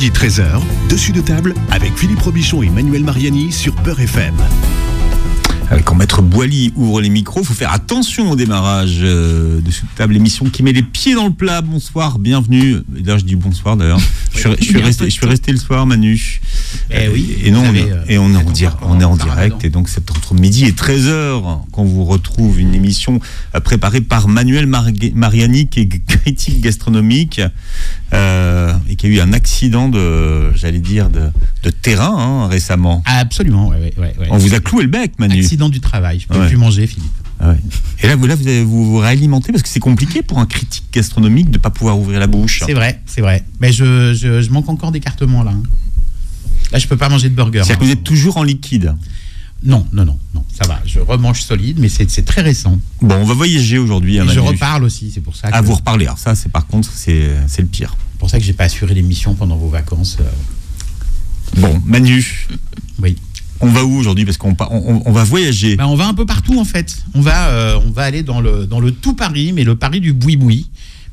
Midi 13h, dessus de table avec Philippe Robichon et Manuel Mariani sur Peur FM. Quand Maître Boily ouvre les micros, il faut faire attention au démarrage euh, de cette table émission qui met les pieds dans le plat. Bonsoir, bienvenue. Et là, je dis bonsoir d'ailleurs. Je, suis- je suis resté, je suis resté le soir, Manu. Eh oui, Et non, on, euh, et on est en, on est direct. ramadan. Et donc, c'est entre midi et 13h qu'on vous retrouve une émission euh, préparée par Manuel Mariani, qui est critique gastronomique euh, et qui a eu un accident de, j'allais dire, de, de terrain hein, récemment. Absolument, ouais, ouais, ouais, ouais. On vous a cloué le bec, Manu. Accident du travail, je peux plus manger, Philippe. Ah. Et là, vous, là, vous, avez- vous vous réalimentez parce que c'est compliqué pour un critique gastronomique de ne pas pouvoir ouvrir la bouche. C'est vrai, c'est vrai. Mais je, je, je manque encore d'écartement là. hein. Là, je peux pas manger de burger. C'est-à-dire que vous hein. êtes toujours en liquide. Non, non, non, non, ça va. Je remange solide, mais c'est c'est très récent. Bon, on va voyager aujourd'hui. Hein, je reparle aussi, c'est pour ça. Que, À vous reparler. Alors ça, c'est par contre, c'est c'est le pire. pour ça que j'ai pas assuré l'émission pendant vos vacances. euh, Bon, Manu, oui. on va où aujourd'hui? Parce qu'on on, on va voyager. Ben, on va un peu partout en fait. On va, euh, on va aller dans le, dans le tout Paris, mais le Paris du boui-boui,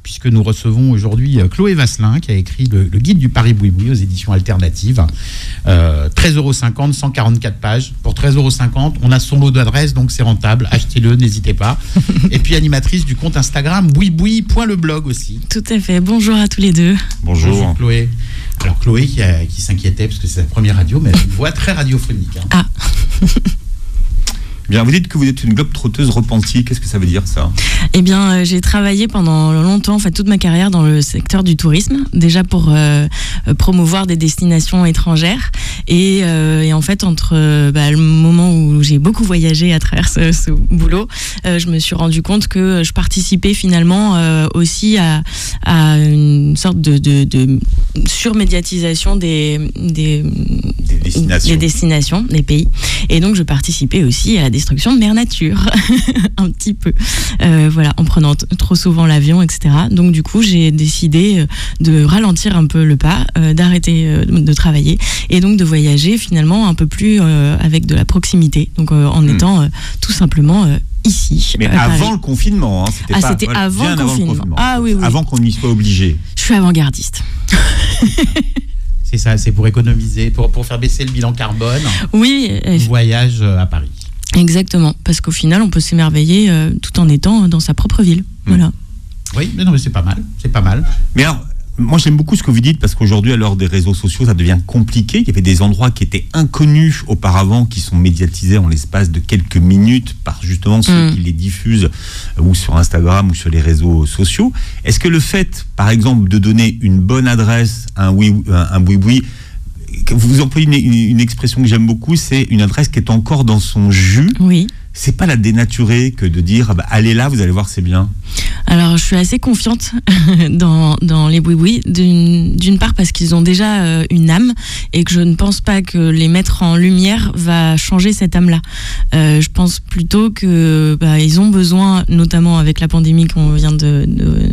puisque nous recevons aujourd'hui euh, Chloé Vasselin qui a écrit le, le guide du Paris boui-boui aux éditions alternatives. Euh, 13,50 euros, 144 pages. Pour 13,50 euros, on a son lot d'adresses, donc c'est rentable. Achetez-le, n'hésitez pas. Et puis animatrice du compte Instagram boui-boui.leblog aussi. Tout à fait. Bonjour à tous les deux. Bonjour. Chloé. Alors Chloé qui s'inquiétait parce que c'est sa première radio, mais elle a une voix très radiophonique. hein. Ah, Bien, vous dites que vous êtes une globe trotteuse repentie. Qu'est-ce que ça veut dire ça eh bien, euh, j'ai travaillé pendant longtemps, en fait, toute ma carrière dans le secteur du tourisme, déjà pour euh, euh, promouvoir des destinations étrangères. Et, euh, et en fait, entre bah, le moment où j'ai beaucoup voyagé à travers ce, ce boulot, je me suis rendu compte que je participais finalement aussi à, à une sorte de, de, de surmédiatisation des, des, Des destinations. des destinations, des pays. Et donc, je participais aussi à destruction de mère nature, un petit peu. Euh, voilà, en prenant trop souvent l'avion, etc. Donc, du coup, j'ai décidé euh, de ralentir un peu le pas, euh, d'arrêter euh, de travailler et donc de voyager finalement un peu plus euh, avec de la proximité. Donc, euh, en Hmm. étant euh, tout simplement euh, ici. Mais avant Paris. le confinement. hein, Ah, pas- c'était avant le confinement. Ah oui, oui. Avant qu'on y soit obligé. Je suis avant-gardiste. C'est ça, c'est pour économiser, pour, pour faire baisser le bilan carbone. Oui, euh, Voyage à Paris. Exactement. Parce qu'au final, on peut s'émerveiller euh, tout en étant dans sa propre ville. Voilà. Oui, mais non, mais c'est pas mal, c'est pas mal. Mais alors, moi j'aime beaucoup ce que vous dites parce qu'aujourd'hui, à l'heure des réseaux sociaux, ça devient compliqué. Il y avait des endroits qui étaient inconnus auparavant, qui sont médiatisés en l'espace de quelques minutes par justement ceux Mm. qui les diffusent euh, ou sur Instagram ou sur les réseaux sociaux. Est-ce que le fait, par exemple, de donner une bonne adresse à un oui, un, un oui-oui, que vous employez une, expression que j'aime beaucoup, c'est une adresse qui est encore dans son jus. Oui. C'est pas la dénaturer que de dire ah bah, allez là, vous allez voir, c'est bien. Alors, je suis assez confiante dans, dans les boui d'une d'une part parce qu'ils ont déjà euh, une âme et que je ne pense pas que les mettre en lumière va changer cette âme-là. Euh, je pense plutôt que bah, ils ont besoin, notamment avec la pandémie qu'on vient de, de,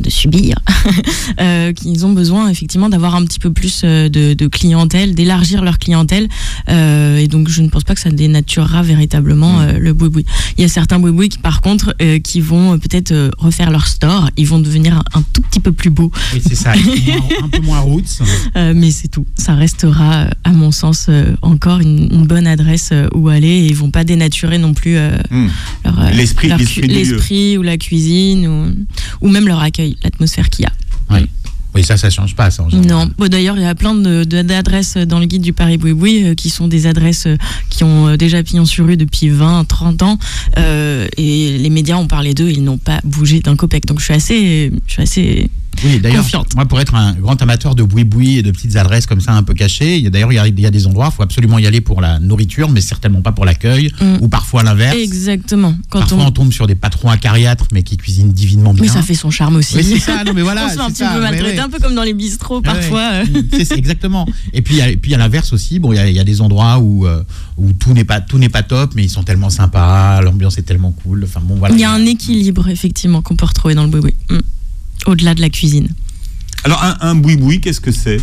de subir, euh, qu'ils ont besoin effectivement d'avoir un petit peu plus euh, de, de clientèle, d'élargir leur clientèle. Euh, et donc, je ne pense pas que ça dénaturera véritablement euh, le boui Il y a certains boui qui, par contre, euh, qui vont peut-être euh, refaire leur store. Ils vont devenir un, un tout petit peu plus beaux. Oui, c'est ça, un peu moins- un peu moins roots. Euh, mais c'est tout. Ça restera, euh, à mon sens, euh, encore une, une bonne adresse où aller. Et ils vont pas dénaturer non plus euh, Hmm. leur, L'esprit- ou la cuisine ou, ou même leur accueil, l'atmosphère qu'il y a. Oui. Oui, ça, ça change pas, ça. Non, bon, d'ailleurs, il y a plein de- de- d'adresses dans le guide du Paris Boui euh, qui sont des adresses euh, qui ont euh, déjà pignon sur rue depuis 20, 30 ans. euh, et les médias ont parlé d'eux, ils n'ont pas bougé d'un copec. Donc je suis assez, je suis assez Oui, d'ailleurs, moi, pour être un grand amateur de boui-boui et de petites adresses comme ça un peu cachées, d'ailleurs, il y a- il y, a des endroits, il faut absolument y aller pour la nourriture, mais certainement pas pour l'accueil, Mm. ou parfois l'inverse. exactement. Quand Parfois, on... on... tombe sur des patrons acariâtres, mais qui cuisinent divinement bien. Mais ça fait son charme aussi. Oui, c'est ça, non, mais voilà. on se fait un petit ça, peu maltraiter, ouais. un peu comme dans les bistrots parfois. ouais. euh. C'est- exactement. Et puis, il y a- l'inverse aussi, bon, il y a- il y, a des endroits où, euh, où tout n'est pas tout pas top, mais ils sont tellement sympas, l'ambiance est tellement cool. Enfin bon, voilà. Il y a un équilibre effectivement qu'on peut retrouver dans le boui Boui. Au-delà de la cuisine. Alors un, un boui-boui, qu'est-ce que c'est?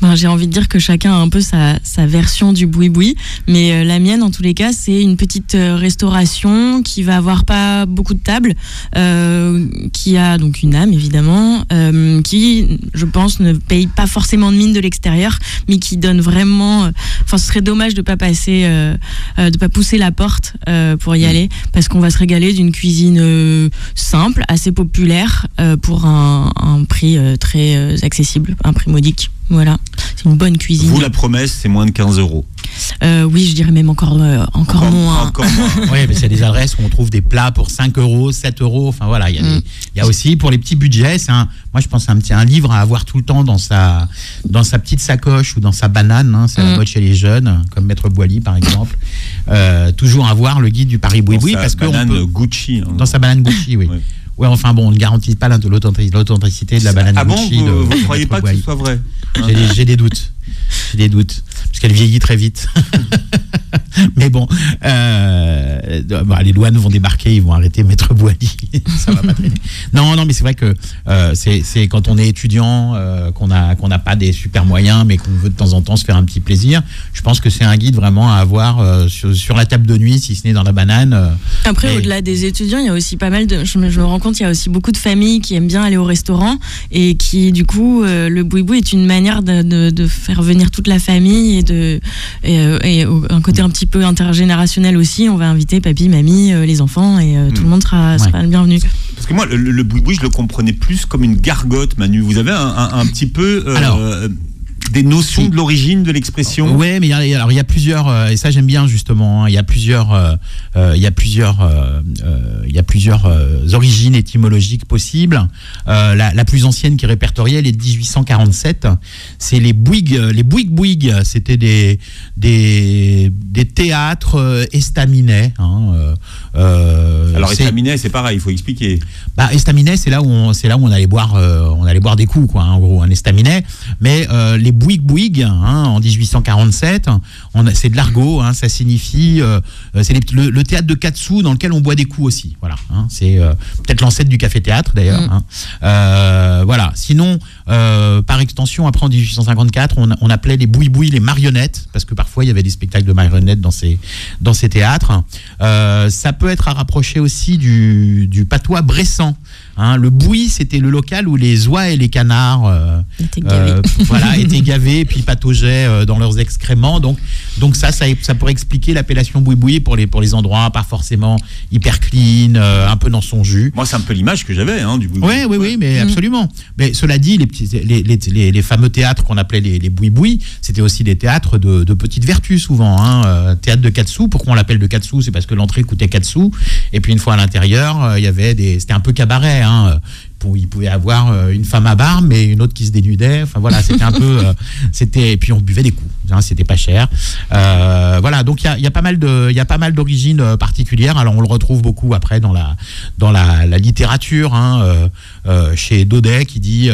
Ben, j'ai envie de dire que chacun a un peu sa, sa version du boui-boui, mais euh, la mienne, en tous les cas, c'est une petite euh, restauration qui va avoir pas beaucoup de tables, euh, qui a donc une âme évidemment, euh, qui, je pense, ne paye pas forcément de mine de l'extérieur, mais qui donne vraiment. euh, Enfin, ce serait dommage de pas passer, euh, euh, de pas pousser la porte euh, pour y aller, parce qu'on va se régaler d'une cuisine euh, simple, assez populaire, euh, pour un, un prix euh, très euh, accessible, un prix modique. Voilà, c'est une bonne cuisine. Vous, la promesse, c'est moins de 15 euros. Euh, oui, je dirais même encore, euh, encore, moins. Encore moins. Oui, mais c'est des adresses où on trouve des plats pour 5 euros, 7 euros. Enfin voilà, il y, a Mm. y aussi pour les petits budgets, c'est un, moi je pense un petit un livre à avoir tout le temps dans sa, dans sa petite sacoche ou dans sa banane. hein, c'est la Mm. mode chez les jeunes, comme Maître Boily par exemple. Euh, toujours avoir le guide du Paris Boui Dans Boui sa parce que on banane peut- Gucci. hein. dans sa banane Gucci, oui. Ouais. Ouais, enfin bon, on ne garantit pas l'authenti- l'authenticité de la banane ah bon, vous ne croyez pas que ce soit vrai j'ai des doutes. J'ai des doutes. Parce qu'elle vieillit très vite. Mais bon, euh, bah, les douanes vont débarquer, ils vont arrêter Maître Boily. Ça va pas traîner. Non, non, mais c'est vrai que euh, c'est quand on est étudiant, euh, qu'on a qu'on n'a pas des super moyens, mais qu'on veut de temps en temps se faire un petit plaisir. Je pense que c'est un guide vraiment à avoir euh, sur, sur la table de nuit, si ce n'est dans la banane. euh. Après, au-delà des étudiants, il y a aussi pas mal de. Je me, je me rends compte, il y a aussi beaucoup de familles qui aiment bien aller au restaurant et qui, du coup, euh, le boui-boui est une manière de, de- de faire venir toute la famille et de et, euh, et au- un côté un petit peu intergénérationnel aussi. On va inviter papy, mamie, euh, les enfants et euh, tout le monde sera, sera le bienvenu. Parce que moi, le, le boui-boui, je le comprenais plus comme une gargote, Manu. Vous avez un, un- un petit peu euh, Alors. Des notions de l'origine de l'expression Ouais, mais il y a- alors il y a plusieurs euh, et ça j'aime bien justement. hein, Il y a plusieurs, euh, euh, il y a plusieurs, euh, il y a plusieurs euh, origines étymologiques possibles. La, la plus ancienne qui est répertoriée, elle est de 1847. C'est les Bouygues, les Bouygues Bouygues. C'était des des des théâtres estaminets. hein, Alors, c'est- estaminet, c'est pareil, il faut expliquer. bah, estaminet, c'est là où on, c'est là où on allait boire, on allait boire des coups, quoi, hein, en gros, un estaminet. Mais les Bouygues Bouygues, hein, en 1847, on a- c'est de l'argot, hein, ça signifie, euh, euh, c'est le, le théâtre de Katsu dans lequel on boit des coups aussi. Voilà, hein, c'est euh, peut-être l'ancêtre du café théâtre d'ailleurs. Mm. hein. Voilà. Sinon, euh, par extension, après en 1854, on, on appelait les Bouygues les marionnettes parce que parfois il y avait des spectacles de marionnettes dans ces dans ces théâtres. Euh, ça peut être à rapprocher aussi du, du patois bressan. Hein, le bouilli, c'était le local où les oies et les canards euh, Il était gavé. euh, voilà, étaient gavés et puis pataugeaient euh, dans leurs excréments. Donc, donc ça, ça, ça pourrait expliquer l'appellation boui-boui pour les, pour les endroits pas forcément hyper clean, euh, un peu dans son jus. Moi, c'est un peu l'image que j'avais hein, du boui-boui. Oui, oui, oui, mais Mm. absolument. Mais cela dit, les, les, fameux théâtres qu'on appelait les, les boui-boui, c'était aussi des théâtres de, de petites vertus souvent. Hein. Euh, théâtre de katsu, pourquoi on l'appelle de katsu? C'est parce que l'entrée coûtait katsu. Et puis une fois à l'intérieur, euh, il y avait des, c'était un peu cabaret. Hein. Il pouvait avoir euh, une femme à barbe, mais une autre qui se dénudait. Enfin voilà, c'était un peu, euh, c'était. Et puis on buvait des coups. Hein, c'était pas cher. Euh, voilà, donc il y a, pas mal de, il y a pas mal d'origines particulières. Alors on le retrouve beaucoup après dans la, dans la, littérature. Hein, chez Daudet qui dit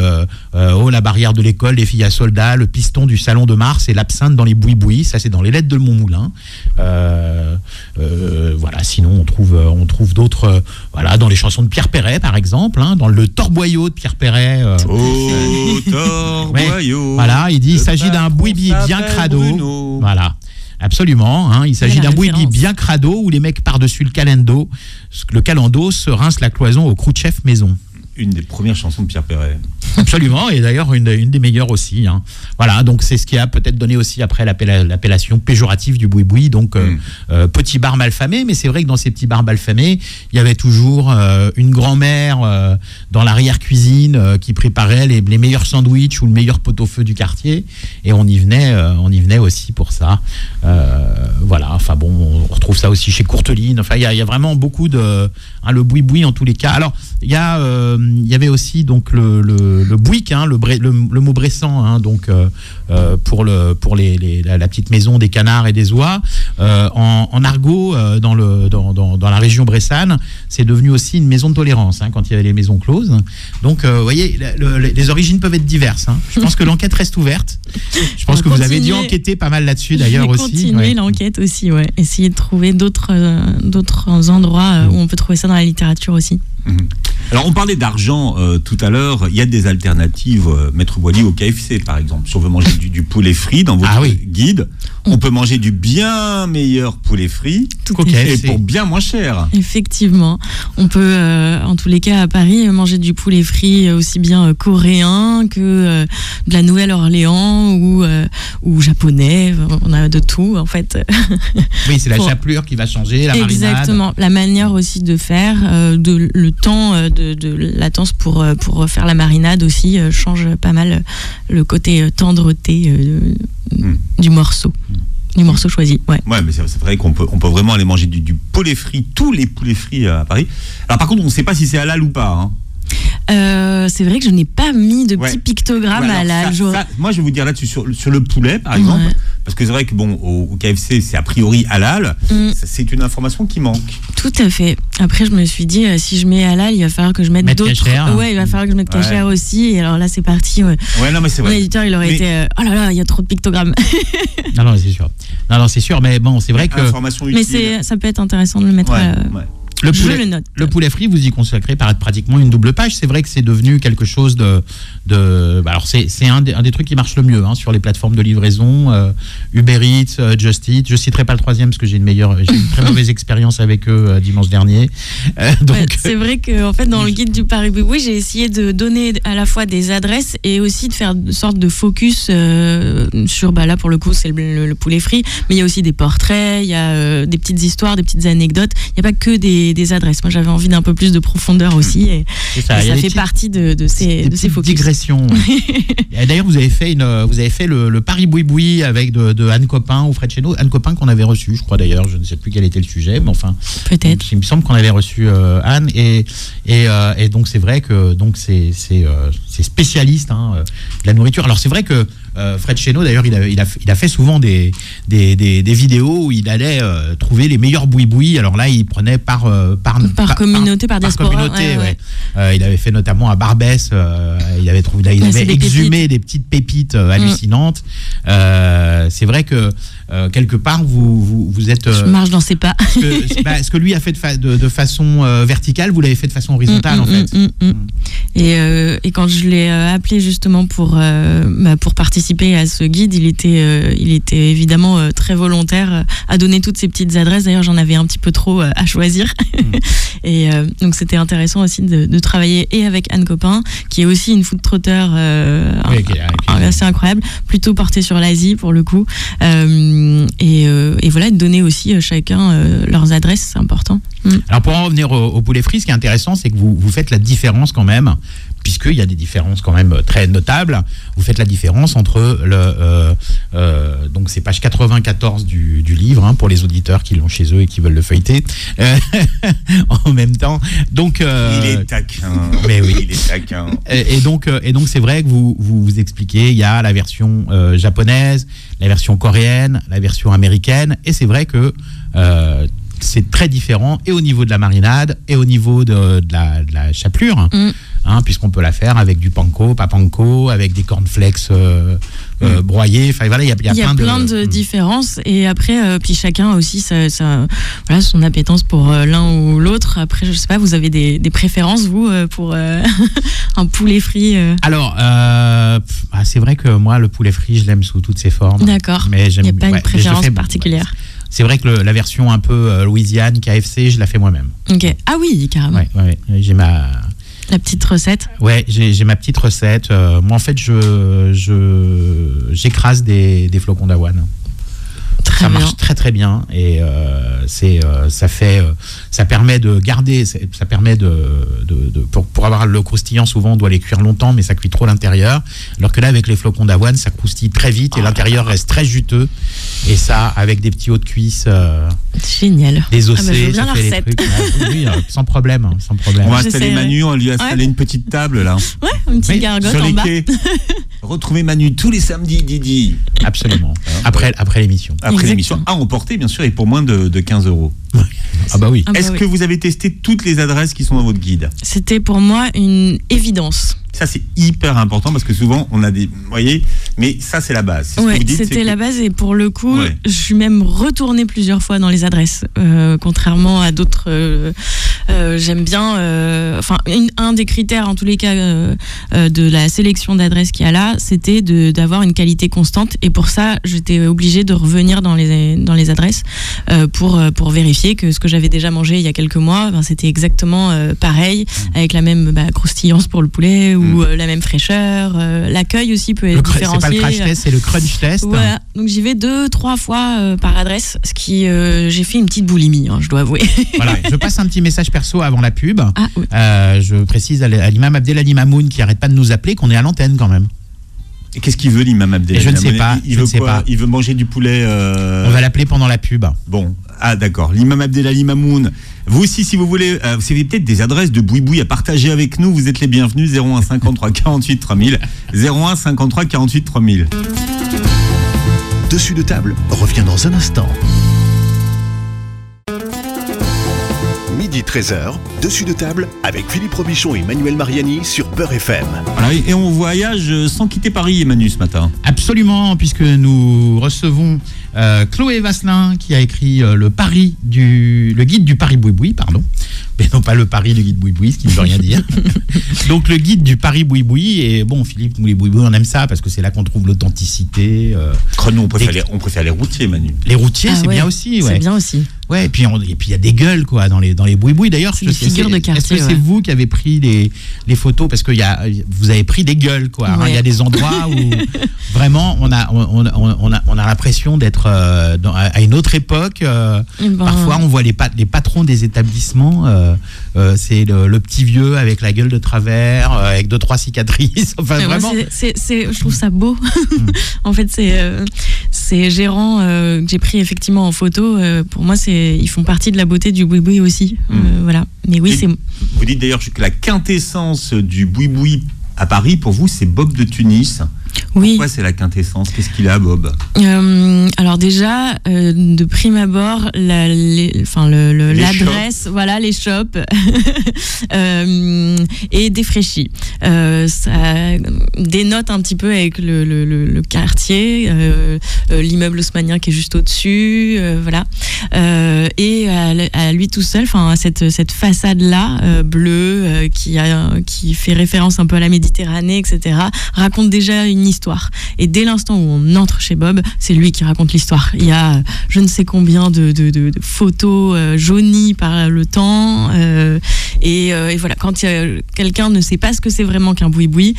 oh la barrière de l'école, les filles à soldats, le piston du salon de Mars et l'absinthe dans les bouis-bouis. Ça c'est dans les lettres de Montmoulin. Voilà. Sinon on trouve on trouve d'autres voilà dans les chansons de Pierre Perret par exemple, hein, dans le Torboyau de Pierre Perret. euh, torboyau. voilà, il dit il s'agit d'un bouibi bien crado. Bruno. Voilà. Absolument, hein, il s'agit d'un bouibi bien crado où les mecs par-dessus le calendo, le calendo se rince la cloison au Khrouchtchev maison. Une des premières chansons de Pierre Perret. Absolument, et d'ailleurs une, une des meilleures aussi. hein. Voilà, donc c'est ce qui a peut-être donné aussi après l'appella- l'appellation péjorative du boui-boui, donc euh, Mm. euh, petit bar mal famé, mais c'est vrai que dans ces petits bars mal famés, il y avait toujours euh, une grand-mère euh, dans l'arrière-cuisine qui préparait les, les meilleurs sandwichs ou le meilleur pot-au-feu du quartier, et on y venait, on y venait aussi pour ça. Voilà, enfin bon, on retrouve ça aussi chez Courteline, enfin il y, y a vraiment beaucoup de... hein, le boui-boui en tous les cas. Alors, il y, a, il y avait aussi donc le, le, le hein, mot bressan, hein, donc euh, pour, le, pour les, les- la, la petite maison des canards et des oies. Euh, en, en argot, euh, dans, le, dans, dans, dans la région bressane, c'est devenu aussi une maison de tolérance hein, quand il y avait les maisons closes. Donc, euh, vous voyez, le- le- les origines peuvent être diverses. hein. Je pense que l'enquête reste ouverte. Je pense On que vous avez dû enquêter pas mal là-dessus d'ailleurs aussi. continuer ouais. l'enquête aussi, ouais. Essayer de trouver d'autres euh, d'autres endroits euh, où on peut trouver ça dans la littérature aussi. Mhm. Alors, on parlait d'argent euh, tout à l'heure. Il y a des alternatives, euh, Maître Boily, au KFC, par exemple. Si on veut manger du, du poulet frit dans votre Ah oui. guide, on peut manger du bien meilleur poulet frit Tout et KFC. pour bien moins cher. Effectivement, on peut, euh, en tous les cas à Paris, euh, manger du poulet frit euh, aussi bien euh, coréen que euh, de la Nouvelle-Orléans ou, euh, ou japonais. On a de tout en fait. Oui, c'est la Pour- chapelure qui va changer, la marinade. Exactement. La manière aussi de faire, euh, de, le temps euh, de, de latence pour, euh, pour faire la marinade aussi euh, change pas mal le côté euh, tendreté euh, Mm. du morceau. Du morceau choisi, ouais. Ouais, mais c'est c'est vrai qu'on peut, on peut vraiment aller manger du, du poulet frit, tous les poulets frits à Paris. Alors, par contre, on ne sait pas si c'est halal ou pas. hein. Euh, c'est vrai que je n'ai pas mis de Ouais. petits pictogrammes Ouais, à la. ça- j'aurais- ça, moi, je vais vous dire là-dessus, sur, sur le poulet, par exemple, Ouais. parce que c'est vrai que bon, au, au KFC, c'est a priori halal. Mm. C'est une information qui manque. Tout à fait. Après, je me suis dit, euh, si je mets halal, il va falloir que je mette Mettre d'autres. cachère. Ouais, il va falloir que je mette Ouais. cachère aussi. Et alors là, c'est parti. ouais. Ouais, non, mais c'est Mon vrai. éditeur, il aurait Mais- été. euh, oh là là, il y a trop de pictogrammes. Non, non, c'est sûr. Non, non, c'est sûr, mais bon, c'est vrai que Information utile. Mais ça peut être intéressant de le mettre. Ouais, ouais. Le poulet, le note. le poulet frit, vous y consacrez pratiquement une double page. C'est vrai que c'est devenu quelque chose de. de bah alors, c'est un, des- un des trucs qui marche le mieux hein, sur les plateformes de livraison. euh, Uber Eats, euh, Just Eat. Je citerai pas le troisième parce que j'ai une meilleure, j'ai une très mauvaise expérience avec eux euh, dimanche dernier. Donc, Ouais, c'est vrai que en fait dans le guide du Paris Oui, j'ai essayé de donner à la fois des adresses et aussi de faire une sorte de focus sur bah là pour le coup c'est le, le- le poulet frit, mais il y a aussi des portraits, il y a des petites histoires, des petites anecdotes. Il n'y a pas que des, des adresses. Moi j'avais envie d'un peu plus de profondeur aussi et, ça, fait petites- partie de, de ces, des de ces focus. digressions. D'ailleurs, vous avez fait une, vous avez fait le, le Paris Boui Boui avec de, de Anne Copin ou Fred Cheno. Anne Copin qu'on avait reçu, je crois d'ailleurs. Je ne sais plus quel était le sujet, mais enfin, Peut-être. il me semble qu'on avait reçu euh, Anne et et, euh, et donc c'est vrai que donc c'est euh, spécialiste hein, euh, de la nourriture. Alors c'est vrai que euh, Fred Cheno d'ailleurs il a, il, a, il a fait souvent des, des, des, des vidéos où il allait euh, trouver les meilleurs boui boui. Alors là il prenait par euh, par, Par communauté, par diaspora, communauté, ouais, ouais. ouais. Euh, il avait fait notamment à Barbès. euh, il avait trouvé il avait exhumé des petites pépites euh, hallucinantes. Euh, c'est vrai que euh, quelque part vous vous, vous êtes Je euh, marche dans ses pas. ce que, bah, ce que lui a fait de, fa- de, de façon verticale, vous l'avez fait de façon horizontale en mm, fait. mm, mm, mm. Et, et quand je l'ai appelé justement pour, bah, pour participer à ce guide, il était, il était évidemment très volontaire à donner toutes ces petites adresses. D'ailleurs, j'en avais un petit peu trop à choisir. et donc, c'était intéressant aussi de, de travailler et avec Anne Copin, qui est aussi une food Oui, ah, assez incroyable, plutôt portée sur l'Asie pour le coup. Euh, et, euh, et voilà, de donner aussi euh, chacun leurs adresses, c'est important. Mm. Alors pour en revenir au, au poulet frit, ce qui est intéressant, c'est que vous, vous faites la différence quand même, puisqu'il y a des différences quand même très notables. Vous faites la différence entre le euh, euh, donc c'est page 94 du, du livre hein, pour les auditeurs qui l'ont chez eux et qui veulent le feuilleter. Euh, en même temps, donc euh, Il est taquin. mais oui. Il est taquin. Et, et donc, euh, et donc c'est vrai que vous, vous vous expliquez, il y a la version euh, japonaise, la version coréenne, la version américaine, et c'est vrai que euh, c'est très différent, et au niveau de la marinade, et au niveau de, de la, de la chapelure, Mm. Hein, puisqu'on peut la faire avec du panko, pas panko, avec des cornflakes euh, euh, broyés, enfin voilà, il y a, il y a Il y a plein, plein de, Mm. différences et après euh, puis chacun a aussi sa, sa- voilà, son appétence pour euh, l'un ou l'autre. Après je sais pas, vous avez des, des préférences vous euh, pour un poulet frit Alors, euh, pff, ah, c'est vrai que moi, le poulet frit, je l'aime sous toutes ses formes. D'accord. Mais Il j'aime n'y a pas ouais, une préférence fais- particulière. C'est vrai que le- la version un peu Louisiane, KFC, je la fais moi-même. Ok. Ah oui, carrément. Ouais. J'ai ma, La petite recette. ouais, j'ai ma petite recette. Euh, moi, en fait, je, je, j'écrase des, des flocons d'avoine. Très ça bien. marche très très bien. Et euh, c'est euh, ça fait euh, ça permet de garder ça permet de, de- de- pour, pour avoir le croustillant souvent on doit les cuire longtemps mais ça cuit trop l'intérieur. Alors que là avec les flocons d'avoine ça croustille très vite et l'intérieur reste très juteux. Et ça avec des petits hauts de cuisse euh, Génial. des Ah bah, ossés ça fait trucs oui, sans problème hein, sans problème. On va installer Manu, on lui a installé Ouais. une petite table là, Ouais, une petite Oui, gargote sur en les bas. quais. Retrouvez Manu tous les samedis, Didi, absolument. Après après l'émission. Après Exactement. l'émission. À emporter, bien sûr, et pour moins de, de 15 euros. ah bah oui Ah bah Est-ce oui. que vous avez testé toutes les adresses qui sont dans votre guide? C'était pour moi une évidence. Ça, c'est hyper important parce que souvent, on a des. Vous voyez, mais ça, c'est la base. Ouais, c'était que- la base et pour le coup, Ouais. je suis même retournée plusieurs fois dans les adresses, euh, contrairement à d'autres. euh, euh, J'aime bien, enfin, un des critères en tous les cas de la sélection d'adresses qu'il y a là, c'était d'avoir une qualité constante et pour ça, j'étais obligée de revenir dans les dans les adresses pour pour vérifier que ce que j'avais déjà mangé il y a quelques mois, ben, c'était exactement pareil, avec la même bah, croustillance pour le poulet ou Mm. euh, la même fraîcheur. euh, L'accueil aussi peut être cr- c'est pas le différencié. crash test, c'est le crunch test. Voilà, donc j'y vais deux, trois fois euh, par adresse, ce qui euh, j'ai fait une petite boulimie, hein, je dois avouer. Voilà, je passe un petit message perso avant la pub. Ah, oui. Euh, je précise à l'imam Abdelali Mamoun qui arrête pas de nous appeler qu'on est à l'antenne quand même. Et Qu'est-ce qu'il veut, l'imam Abdelali Je ne sais Mamoun pas, Il je veut ne sais quoi pas. Il veut manger du poulet. euh, On va l'appeler pendant la pub. Bon, ah d'accord. L'imam Abdelali Mamoun. Vous aussi, si vous voulez, euh, vous avez peut-être des adresses de boui-boui à partager avec nous. Vous êtes les bienvenus. 01 53 48 3000. 01 53 48 3000. Dessus de table revient dans un instant. Midi 13h, dessus de table avec Philippe Robichon et Manuel Mariani sur Peur FM. Voilà, et on voyage euh, sans quitter Paris, Emmanuel, ce matin. Absolument, puisque nous recevons euh, Chloé Vasselin qui a écrit euh, le Paris du le guide du Paris Boui-Boui, pardon, mais non pas le Paris du guide Boui-Boui, ce qui ne veut rien dire. Donc le guide du Paris Boui-Boui et bon Philippe, nous les Boui-Boui, on aime ça parce que c'est là qu'on trouve l'authenticité. euh, nous, on préfère, Des- les, on préfère les routiers, Manu. les routiers, Ah c'est ouais, bien aussi, ouais. C'est bien aussi. Ouais, et puis il y a des gueules quoi dans les dans les boui-boui. D'ailleurs, C'est figures de Est-ce que quartier, c'est vous qui avez pris les, les photos parce que y a vous avez pris des gueules quoi. hein. Il Ouais. y a des endroits où vraiment on a on, on- on a on a l'impression d'être euh, à une autre époque. euh, Eh ben, Parfois, on voit les, pat- les patrons des établissements. euh, c'est le, le petit vieux avec la gueule de travers, avec deux trois cicatrices. Enfin, mais moi, vraiment. c'est- c'est- c'est- je trouve ça beau. en fait, c'est ces gérants euh, que j'ai pris effectivement en photo. pour moi, c'est ils font partie de la beauté du boui-boui aussi. Euh, voilà. Mais oui, c'est Vous dites d'ailleurs que la quintessence du boui-boui à Paris, pour vous, c'est Bob de Tunis. Oui. Pourquoi c'est la quintessence? Qu'est-ce qu'il a, Bob? Euh, alors déjà, euh, de prime abord, la- le- le- l'adresse, voilà, les shops, euh, est défraîchie. Euh, ça dénote un petit peu avec le, le- le- le quartier, l'immeuble haussmanien qui est juste au-dessus, voilà. Et à, lui tout seul, enfin cette, cette façade-là, bleue, qui, a, qui fait référence un peu à la Méditerranée, etc., raconte déjà une histoire. Et dès l'instant où on entre chez Bob, c'est lui qui raconte l'histoire. Il y a euh, je ne sais combien de, de- de- de photos euh, jaunies par le temps. euh, et, euh, et voilà, quand quelqu'un ne sait pas ce que c'est vraiment qu'un boui-boui,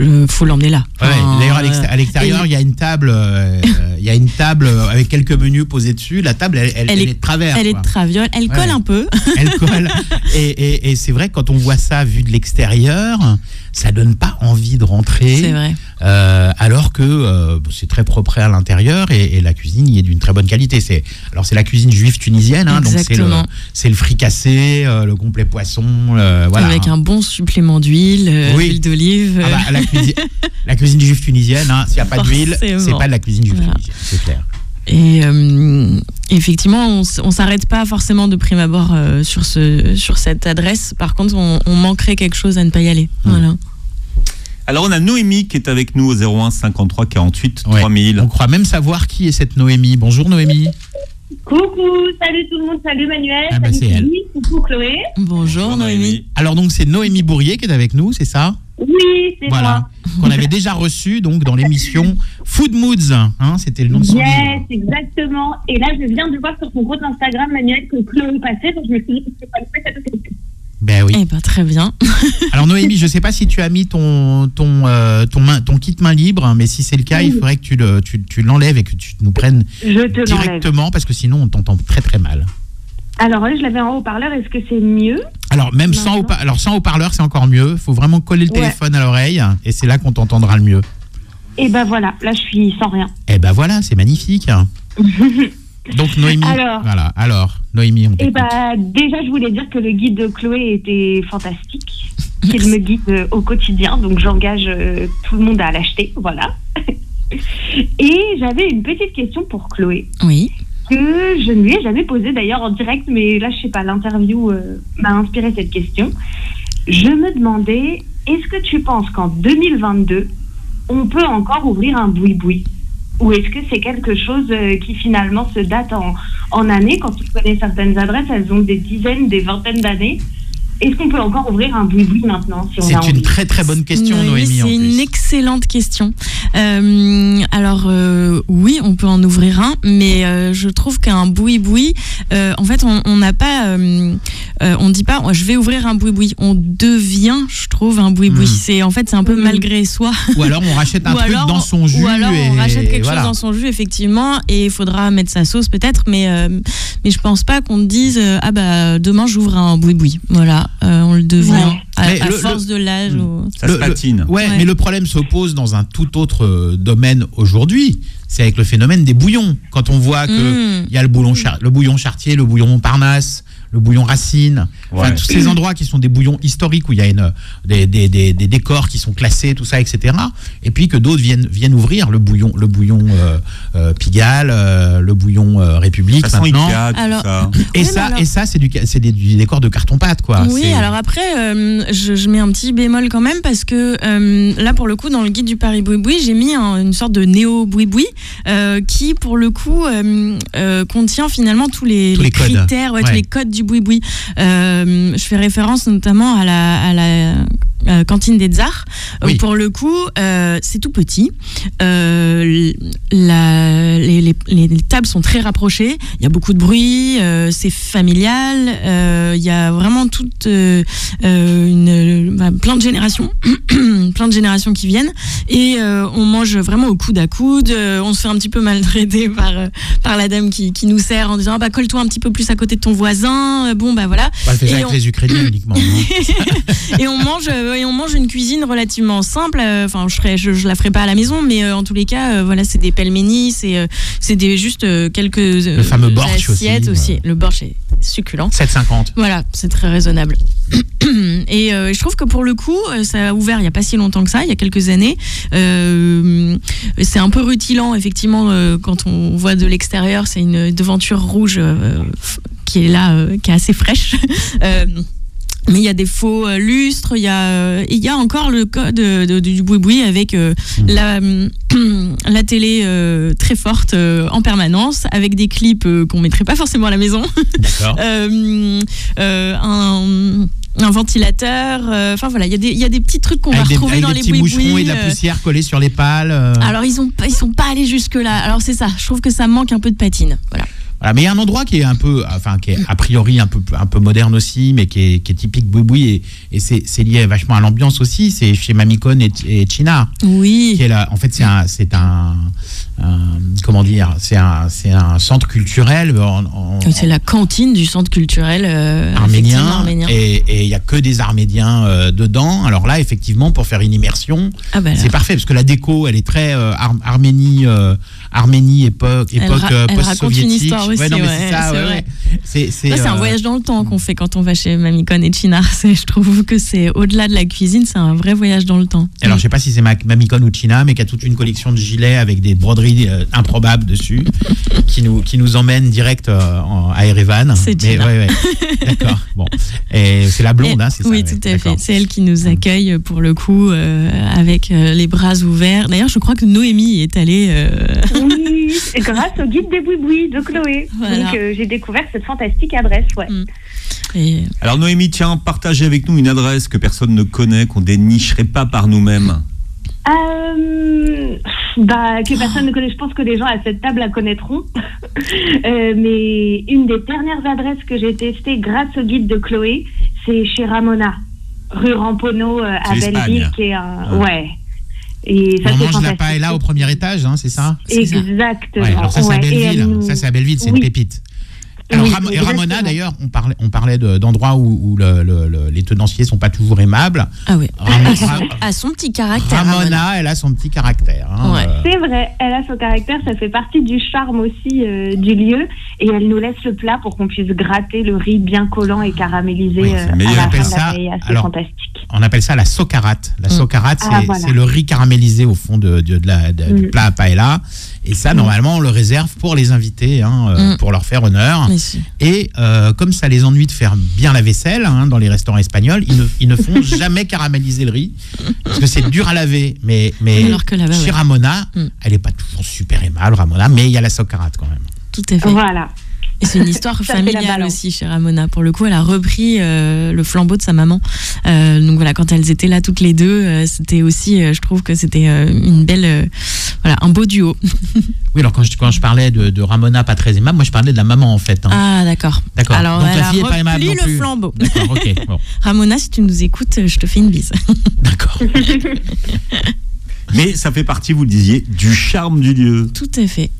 il faut l'emmener là. Ouais, Enfin, D'ailleurs, à l'exté- à l'extérieur, il y a une table, euh, il y a une table avec quelques menus posés dessus. La table, elle, elle- Elle elle est- est de travers. Elle est de traviole, elle colle Ouais. un peu. Elle colle. et et- et c'est vrai, quand on voit ça vu de l'extérieur, ça donne pas envie de rentrer. C'est vrai. Euh, alors que euh, c'est très propre à l'intérieur et, et la cuisine y est d'une très bonne qualité. C'est alors c'est la cuisine juive tunisienne, hein, donc c'est le Exactement. c'est le fricassé, euh, le complet poisson, voilà. Avec hein. un bon supplément d'huile, Oui. d'huile d'olive. Ah bah, la, cuisine, la cuisine juive tunisienne, hein, s'il n'y a pas d'huile, c'est pas de la cuisine juive Voilà. tunisienne, c'est clair. Et euh, effectivement, on, on s'arrête pas forcément de prime abord euh, sur, ce, sur cette adresse. Par contre, on, on manquerait quelque chose à ne pas y aller. Voilà. Alors, on a Noémie qui est avec nous au 01 53 48 Ouais. 3000. On croit même savoir qui est cette Noémie. Bonjour Noémie. Coucou, salut tout le monde, salut Manuel, Ah bah, salut coucou Chloé. Bonjour, Noémie. Alors donc c'est Noémie Bourrier qui est avec nous, c'est ça? Oui, c'est Voilà. Qu'on avait déjà reçu donc dans l'émission Food Moods. Hein, C'était le nom de son. Yes, livre. exactement. Et là, je viens de voir sur ton compte Instagram, Manuel, que Chloé passait, donc je me suis dit que c'est pas le fait. Ben oui. Eh ben, très bien. Alors Noémie, je sais pas si tu as mis ton ton euh, ton, main, ton kit main libre, mais si c'est le cas, il faudrait que tu le tu, tu l'enlèves et que tu nous prennes Je te l'enlève. directement parce que sinon on t'entend très très mal. Alors là, je l'avais en haut-parleur, est-ce que c'est mieux Alors même Non, sans non. haut alors sans haut-parleur, c'est encore mieux. Faut vraiment coller le Ouais. téléphone à l'oreille et c'est là qu'on t'entendra le mieux. Et ben voilà, là, je suis sans rien. Eh ben voilà, c'est magnifique. Donc Noémie, Alors. voilà. Alors Noémie, on Et t'écoute. bah déjà, je voulais dire que le guide de Chloé était fantastique. qu'il me guide euh, au quotidien, donc j'engage euh, tout le monde à l'acheter, voilà. Et j'avais une petite question pour Chloé. Oui. Que je ne lui ai jamais posé d'ailleurs en direct, mais là, je sais pas, l'interview euh, m'a inspiré cette question. Je me demandais, est-ce que tu penses qu'en 2022, on peut encore ouvrir un boui-boui? Ou est-ce que c'est quelque chose euh, qui finalement se date en, en années? Quand tu connais certaines adresses, elles ont des dizaines, des vingtaines d'années. Est-ce qu'on peut encore ouvrir un boui-boui maintenant si C'est envie une très très bonne question, Noémie, C'est une excellente question. Euh, alors euh, oui, on peut en ouvrir un, mais euh, je trouve qu'un boui-boui, euh, en fait, on n'a pas, euh, euh, on dit pas, je vais ouvrir un boui-boui. On devient, je trouve, un boui-boui. Hmm. C'est en fait, c'est un peu Mhm. malgré soi. Ou alors on rachète un truc alors, dans son jus. ou alors on et rachète quelque voilà. chose dans son jus, effectivement, et il faudra mettre sa sauce peut-être, mais euh, mais je pense pas qu'on te dise ah bah demain j'ouvre un boui-boui. Voilà, euh, on le devient Ouais. à, Mais à le- force de l'âge. Hmm. ou- Ça Le- se le- patine. Ouais, Ouais. mais le problème se pose dans un tout autre euh, domaine aujourd'hui. C'est avec le phénomène des bouillons. Quand on voit que Mm. il y a le le bouillon Chartier, le bouillon Montparnasse, le bouillon Racine, enfin Ouais. tous ces endroits qui sont des bouillons historiques où il y a une, des, des, des, des décors qui sont classés, tout ça, etc. Et puis que d'autres viennent, viennent ouvrir le bouillon, le bouillon euh, euh, Pigalle, euh, le bouillon euh, République Façon maintenant. Ikea, tout Alors- ça. Et Oui, ça, alors- et ça, c'est du, c'est des, du décor de carton pâte, quoi. Oui, C'est- alors après, euh, je, je mets un petit bémol quand même parce que euh, là, pour le coup, dans le guide du Paris Boui-Boui, j'ai mis un- une sorte de néo Boui-Boui euh, qui, pour le coup, euh, euh, contient finalement tous les, Tous les codes. critères, ouais, tous les codes du Boui-Boui. Euh, je fais référence notamment à la, à la euh, cantine des Tsars. Oui. pour le coup, euh, c'est tout petit. Euh, la- les, les- les tables sont très rapprochées. Il y a beaucoup de bruit. euh, c'est familial. euh, il y a vraiment toute euh, euh, une, bah, plein de générations, plein de générations qui viennent. Et euh, on mange vraiment au coude à coude. Euh, on se fait un petit peu maltraiter par euh, par la dame qui, qui nous sert en disant ah, bah colle-toi un petit peu plus à côté de ton voisin. Euh, Bon bah voilà. On fait ça Et avec on- les Ukrainiens uniquement. non et on mange euh, et on mange une cuisine relativement simple euh, enfin je ferai je, je la ferai pas à la maison mais euh, en tous les cas euh, voilà c'est des pelmenis c'est c'est des juste quelques Le fameux borsch assiettes aussi, aussi, le borsch est succulent 7,50. voilà, c'est très raisonnable. Et je trouve que pour le coup, ça a ouvert il n'y a pas si longtemps que ça, il y a quelques années. C'est un peu rutilant, effectivement, quand on voit de l'extérieur, c'est une devanture rouge qui est là, qui est assez fraîche. Mais il y a des faux euh, lustres, il y a, euh, il y a encore le code de- de- du boui-boui avec euh, la, la télé très forte en permanence, avec des clips qu'on mettrait pas forcément à la maison. Un, un ventilateur. euh, Enfin voilà, il y, a des- il y a des petits trucs qu'on va des, retrouver dans des les petits moucherons et de la poussière collée sur les pales. euh. alors ils ont ils sont pas allés jusque là. Alors c'est ça. Je trouve que ça manque un peu de patine. Voilà. Voilà, mais il y a un endroit qui est un peu, enfin, qui est a priori un peu, un peu moderne aussi, mais qui est, qui est typique boui et, et c'est lié vachement à l'ambiance aussi. C'est chez Mamikon et, et China, Oui. qui est là. En fait, c'est un, c'est un, un- comment dire, c'est un, c'est un centre culturel C'est la cantine du centre culturel euh, arménien, et il y a que des Arméniens euh, dedans. Alors là, effectivement, pour faire une immersion, Ah bah, c'est parfait parce que la déco, elle est très euh, Ar- Arménie, Arménie époque, époque post-soviétique. Histoire aussi, Ouais, non, mais ouais, c'est ça, c'est ouais, vrai. ouais. C'est, c'est, Ouais, c'est un euh, voyage dans le temps qu'on fait quand on va chez Mamikon et Chinar. C'est- Je trouve que c'est au-delà de la cuisine, c'est un vrai voyage dans le temps. Alors, je sais pas si c'est Ma- Mamikon ou China, mais qui a toute une collection de gilets avec des broderies euh, improbables dessus, qui nous, qui nous emmène direct euh, en- à Erevan. C'est Mais, ouais, ouais. D'accord. Bon. Et c'est la blonde, Et- hein, c'est ça Oui, ouais, tout à fait. C'est elle qui nous accueille pour le coup euh, avec euh, les bras ouverts. D'ailleurs, je crois que Noémie est allée. euh, Oui, et grâce au guide des boui de Chloé. Voilà. Donc euh, j'ai découvert cette fantastique adresse, ouais. Mm. et- Alors Noémie, tiens, partagez avec nous une adresse que personne ne connaît, qu'on dénicherait pas par nous-mêmes. Euh, bah, que personne ne connaît. Je pense que les gens à cette table la connaîtront. Euh, mais une des dernières adresses que j'ai testées grâce au guide de Chloé, c'est chez Ramona, rue Rampono euh, à Belleville, qui est un. Ouais. Ouais. Et ça, On mange la paella au premier étage, hein, c'est ça? Exactement. Ouais, alors ça c'est à Ouais, et Belleville. elle Ça c'est à Belleville, c'est Oui. une pépite. Alors Oui, Ram- et. Ramona d'ailleurs, on parlait, on parlait de- d'endroits où, où le- le- le- les tenanciers sont pas toujours aimables. Ah oui. Ramo- À son, petit caractère. Ramona, Ramona. elle a son petit caractère. hein, Ouais. euh, C'est vrai, elle a son caractère, ça fait partie du charme aussi euh, du lieu. Et elle nous laisse le plat pour qu'on puisse gratter le riz bien collant et caramélisé Oui, euh, à la On appelle fin de la ça-. C'est alors, fantastique. on appelle ça la socarate. La Mm. socarate, c'est Ah, voilà. c'est le riz caramélisé au fond de, de- de la- de- du Mm. plat à paella. Et ça, normalement, on le réserve pour les invités, hein, euh, Mm. pour leur faire honneur. Si. Et euh, comme ça les ennuie de faire bien la vaisselle hein, dans les restaurants espagnols, ils ne, ils ne font jamais caraméliser le riz parce que c'est dur à laver. Mais, mais Alors que chez ouais. Ramona, Mm. elle n'est pas toujours super aimable, Ramona, mais il y a la socarate quand même. Tout à fait. Voilà. Et c'est une histoire familiale aussi chez Ramona. Pour le coup, elle a repris euh, le flambeau de sa maman. Euh, donc voilà, quand elles étaient là toutes les deux, euh, c'était aussi, euh, je trouve que c'était euh, une belle, euh, voilà, un beau duo. Oui, alors quand je, quand je parlais de, de Ramona pas très aimable, moi je parlais de la maman en fait. hein. Ah d'accord. D'accord. Alors Donc elle la a fille est pas aimable repris non le plus. flambeau. D'accord, ok. Bon, Ramona, si tu nous écoutes, je te fais une bise. d'accord. Mais ça fait partie, vous le disiez, du charme du lieu. Tout à fait.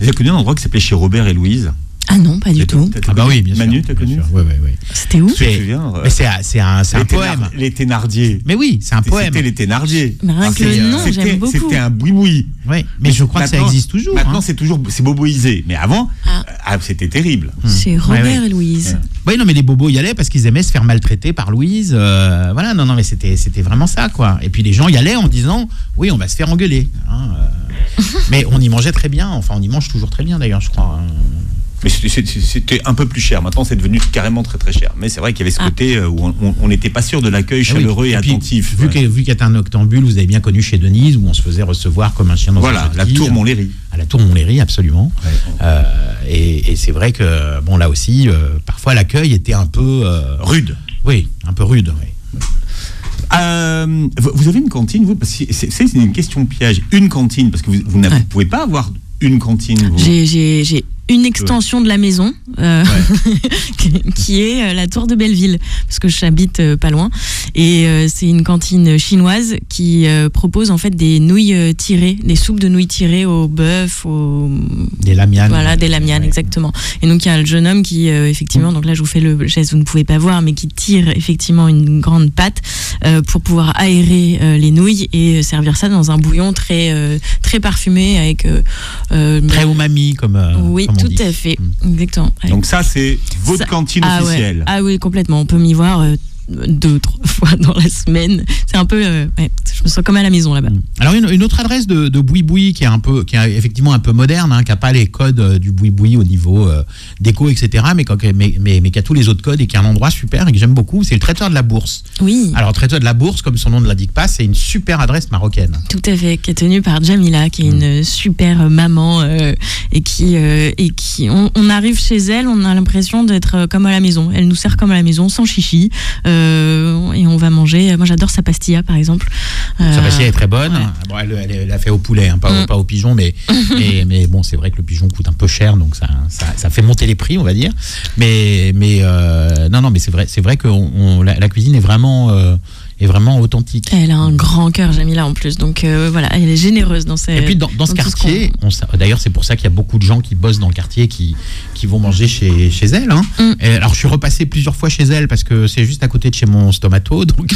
J'ai connu un endroit qui s'appelait chez Robert et Louise. Ah non, pas du tout. Ah bah oui, bien sûr. Manu, t'as connu. Oui, oui, oui. C'était où Mais- euh, Mais c'est un, c'est un, c'est un les poème. Les Thénardier. Mais oui, c'est un poème. C'était les Thénardier. Mais rien que le c'est- nom, j'aime beaucoup. C'était un boui-boui. Oui, mais je crois que ça existe toujours. Maintenant, hein. c'est toujours c'est boboisé. Mais avant, Ah. euh, ah, c'était terrible. Chez Ouais, Robert et Louise. Oui, non, mais les bobos y allaient parce qu'ils aimaient se faire maltraiter par Louise. euh, voilà, non, non, mais c'était, c'était vraiment ça, quoi. Et puis les gens y allaient en disant, oui, on va se faire engueuler. hein, euh. mais on y mangeait très bien. Enfin, on y mange toujours très bien, d'ailleurs, je crois. Hein. Mais c'était- un peu plus cher. Maintenant, c'est devenu carrément très très cher. Mais c'est vrai qu'il y avait ce Ah. côté euh, où on- n'était pas sûr de l'accueil Ah oui. chaleureux et, puis, attentif. Vu Ouais. que- vu qu'il y a un octambule, vous avez bien connu chez Denise, où on se faisait recevoir comme un chien dans Voilà, un la jeu de tour quilles. Montlhéry. À la tour Montlhéry, absolument. Euh, et et c'est vrai que, bon, là aussi, euh, parfois l'accueil était un peu. euh, Rude. oui, un peu rude. oui. Euh, vous avez une cantine, vous c'est une question piège. Une cantine, parce que vous, vous n'avez- Ouais. vous pouvez pas avoir une cantine. J'ai une extension de la maison euh, qui est euh, la tour de Belleville parce que j'habite euh, pas loin et euh, c'est une cantine chinoise qui euh, propose en fait des nouilles tirées, des soupes de nouilles tirées au bœuf, au Des lamianes. voilà des lamianes Ouais. exactement. Et donc il y a le jeune homme qui euh, effectivement donc là je vous fais le geste vous ne pouvez pas voir mais qui tire effectivement une grande pâte euh, pour pouvoir aérer euh, les nouilles et servir ça dans un bouillon très euh, très parfumé avec Très umami, comme. euh, oui, comme tout dit. à fait. Mm. Exactement. Donc ça, c'est votre Ça- cantine ah ouais. officielle. Ah oui, complètement. On peut m'y voir euh, deux, trois fois dans la semaine. C'est un peu. euh, ouais, je me sens comme à la maison là-bas. Alors une, une autre adresse de, de Boui Boui qui est un peu, qui est effectivement un peu moderne, hein, qui n'a pas les codes euh, du Boui Boui au niveau euh, déco, etc. Mais, mais, mais, mais qui a tous les autres codes et qui est un endroit super et que j'aime beaucoup, c'est le traiteur de la Bourse. Oui, Alors traiteur de la Bourse, comme son nom ne l'indique pas, c'est une super adresse marocaine. tout à fait. Qui est tenue par Jamila, qui est une super maman euh, et qui. et qui on, on arrive chez elle, on a l'impression d'être comme à la maison. Elle nous sert comme à la maison, sans chichi. euh, et on va manger. Moi, j'adore sa pastilla, par exemple. Sa Euh, pastille est très bonne. ouais. Bon, elle, elle, elle a fait au poulet, hein, pas, au, Mm. pas au pigeon, mais, mais, mais bon, c'est vrai que le pigeon coûte un peu cher, donc ça, ça, ça fait monter les prix, on va dire. Mais, mais euh, non, non, mais c'est vrai, c'est vrai que on- on- la, la cuisine est vraiment, euh, est vraiment authentique. Elle a un grand cœur, Jamila, en plus. Donc euh, voilà, elle est généreuse dans ses. Et puis dans, dans ce quartier, d'ailleurs c'est pour ça qu'il y a beaucoup de gens qui bossent dans le quartier qui, qui vont manger chez, chez elle. hein. Mm. Et alors je suis repassé plusieurs fois chez elle parce que c'est juste à côté de chez mon stomato, donc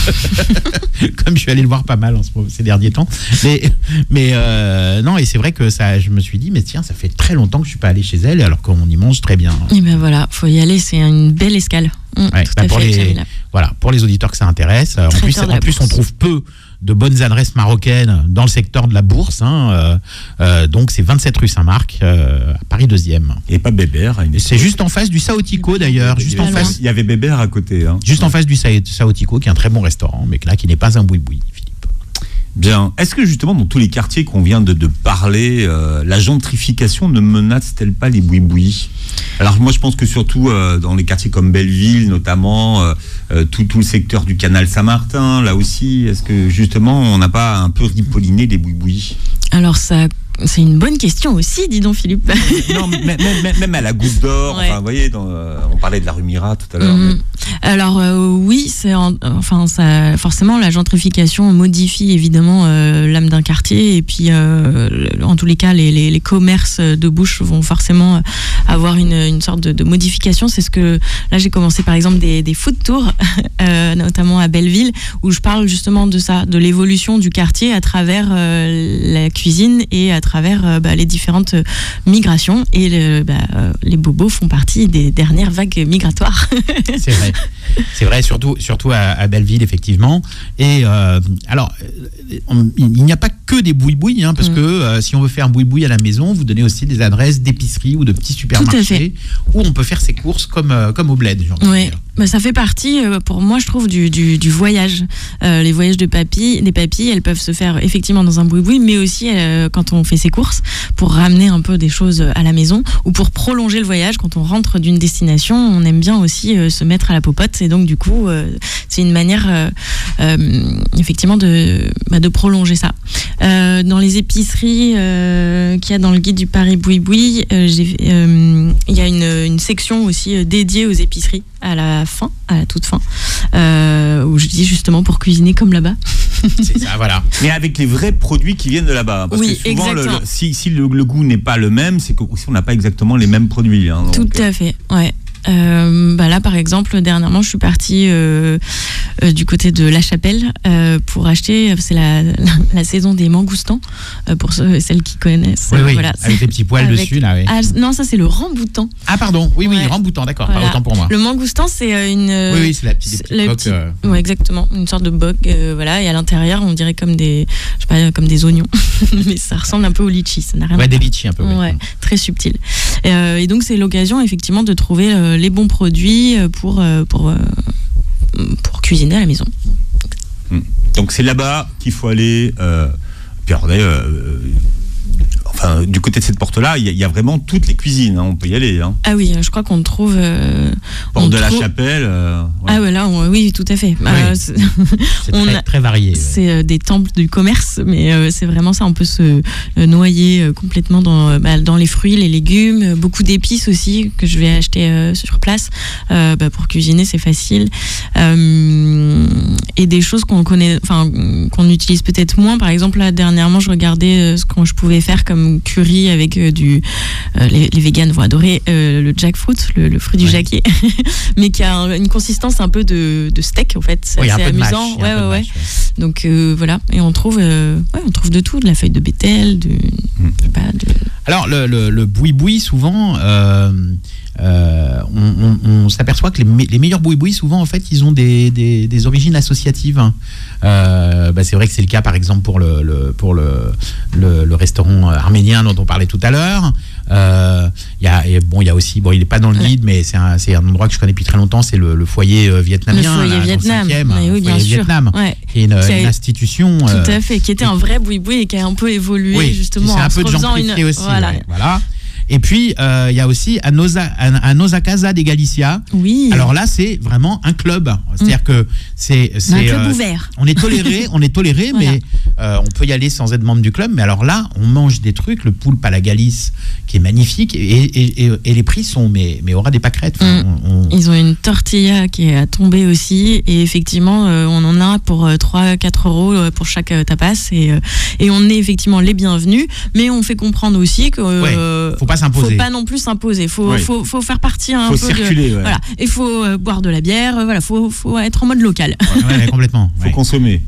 comme je suis allé le voir pas mal en ce moment- ces derniers temps. Mais, mais euh, non, et c'est vrai que ça, je me suis dit, mais tiens, ça fait très longtemps que je suis pas allé chez elle alors qu'on y mange très bien. Et ben voilà, faut y aller, c'est une belle escale. Mm, Ouais, bah, pour fait, les-. Voilà, pour les auditeurs que ça intéresse. Euh, En plus, en plus on trouve peu de bonnes adresses marocaines dans le secteur de la bourse. hein, euh, euh, donc c'est 27 rue Saint-Marc, euh, à Paris 2e. Et pas Bébert. c'est juste en face du Saotico d'ailleurs, juste il y en avait- face, Il y avait Bébert à côté. hein. juste en face du Sa- Saotico, qui est un très bon restaurant, mais là qui n'est pas un boui-boui. Bien. Est-ce que justement, dans tous les quartiers qu'on vient de, parler, euh, la gentrification ne menace-t-elle pas les boui-boui? Alors moi, je pense que surtout euh, dans les quartiers comme Belleville, notamment, euh, tout, tout le secteur du canal Saint-Martin, là aussi, est-ce que justement, on n'a pas un peu ripolliné les boui-boui? Alors ça, c'est une bonne question aussi, dis donc Philippe. Non, même, même- même à la Goutte d'Or, Ouais. enfin, vous voyez, dans, euh, on parlait de la rue Mira tout à l'heure. Mhm. mais- Alors euh, oui, c'est en- enfin ça, forcément la gentrification modifie évidemment euh, l'âme d'un quartier et puis en tous les cas les, les- les commerces de bouche vont forcément avoir une, une sorte de, de modification. C'est ce que là j'ai commencé par exemple des, des food tours, notamment à Belleville, où je parle justement de ça, de l'évolution du quartier à travers la cuisine et à travers euh, bah, les différentes euh, migrations. Et le- bah, euh, les bobos font partie des dernières vagues migratoires. C'est vrai. C'est vrai, surtout, surtout à, à Belleville, effectivement. Et euh, alors, on- il n'y a pas que des bouis-bouis, hein, parce Mm. que euh, si on veut faire un boui-boui à la maison, vous donnez aussi des adresses d'épicerie ou de petits supermarchés où on peut faire ses courses comme, euh, comme au bled. dire. Bah, ça fait partie, euh, pour moi, je trouve, du, du, voyage. Euh, les voyages de papy, des papilles, elles peuvent se faire effectivement dans un boui-boui, mais aussi euh, quand on fait ses courses pour ramener un peu des choses à la maison ou pour prolonger le voyage. Quand on rentre d'une destination, on aime bien aussi se mettre à la popote. Et donc, du coup, c'est une manière, effectivement, de, bah, de prolonger ça. Dans les épiceries qu'il y a dans le guide du Paris Boui-Boui, il y a une, une section aussi dédiée aux épiceries à la fin, à la toute fin, euh, où je dis justement pour cuisiner comme là-bas. C'est ça, voilà. Mais avec les vrais produits qui viennent de là-bas. Parce Oui, que souvent, le- exactement. le- si, si le, le goût n'est pas le même, c'est que aussi on n'a pas exactement les mêmes produits. hein, Tout donc, à fait, ouais. Euh, bah là, par exemple, dernièrement, je suis partie euh, euh, du côté de La Chapelle pour acheter. C'est la, la, la saison des mangoustans pour ceux, celles qui connaissent. Oui, oui, voilà, avec des petits poils avec- dessus, là, oui. Ah, non, ça c'est le ramboutan. Ah, pardon, oui, oui, Ouais. remboutant, d'accord, Voilà. pas autant pour moi. Le mangoustan, c'est une. Oui, oui, c'est la petite, euh, Ouais, exactement, une sorte de boc, voilà, et à l'intérieur, on dirait comme des, je sais pas, comme des oignons, mais ça ressemble un peu au litchi, ça n'a rien à ouais, des litchis un peu. oui. Ouais, très subtil. Et, euh, et donc c'est l'occasion effectivement de trouver euh, les bons produits euh, pour pour pour cuisiner à la maison. donc c'est là-bas qu'il faut aller. Euh, enfin, du côté de cette porte-là, il y, a- il y a vraiment toutes les cuisines. hein, on peut y aller. Hein. Ah oui, je crois qu'on trouve. euh, Porte on de la Chapelle. euh, ouais. Ah ouais, là, on- oui, tout à fait. Euh, c'est- C'est On très, a- très varié. ouais. C'est euh, des temples du commerce, mais euh, c'est vraiment ça. On peut se euh, noyer euh, complètement dans, euh, bah, dans les fruits, les légumes, euh, beaucoup d'épices aussi que je vais acheter euh, sur place Euh, bah, pour cuisiner, c'est facile. Euh, et des choses qu'on connaît, enfin qu'on utilise peut-être moins. Par exemple, là dernièrement, je regardais euh, ce que je pouvais faire comme curry avec euh, du. euh, les, les véganes vont adorer euh, le jackfruit, le, le fruit du jacquier, mais qui a un- une consistance un peu de, de steak en fait. C'est Oui, mâche, amusant. Ouais, ouais, ouais. mâche, ouais. Donc euh, voilà, et on trouve, on trouve de tout, de la feuille de bétel, sais pas, de- Alors, le, le, le boui-boui, souvent, euh, on, on- on s'aperçoit que les, me- les meilleurs boui-boui, souvent, en fait, ils ont des, des- des origines associatives. hein. Euh, bah, c'est vrai que c'est le cas, par exemple, pour le, le- pour le, le, le restaurant euh, arménien dont on parlait tout à l'heure. Euh, Il y a, et bon, il y a aussi, bon, il n'est pas dans le guide, mais c'est un, c'est un endroit que je connais depuis très longtemps, c'est le, le foyer euh, le vietnamien. foyer là, le Vietnam. hein, oui, bien foyer sûr. Vietnam, Ouais, qui est une, Qui a- une institution. tout à fait, qui était un vrai boui-boui et qui a un peu évolué oui, justement c'est un en peu se refaisant une. aussi. Voilà. ouais, voilà. Et puis, euh, il y a aussi à Nosa, à, à Nosa Casa de Galicia. Oui. Alors là, c'est vraiment un club. C'est-à-dire que c'est. un club euh, ouvert. on est toléré, on est toléré, Voilà. mais euh, on peut y aller sans être membre du club. Mais alors là, on mange des trucs, le poulpe à la Galice, qui est magnifique, et, et- et- et les prix sont, mais, mais aura des pâquerettes. Enfin, Mm. on- on- Ils ont une tortilla qui est à tomber aussi et effectivement euh, on en a pour 3-4 euros euh, pour chaque tapas et, euh, et on est effectivement les bienvenus mais on fait comprendre aussi que euh, faut pas faut s'imposer. pas non plus s'imposer faut, faut, faut faire partie un faut peu de- circuler. ouais. Voilà, il faut euh, boire de la bière, voilà, faut, faut être en mode local. Ouais, ouais, complètement. faut ouais. consommer.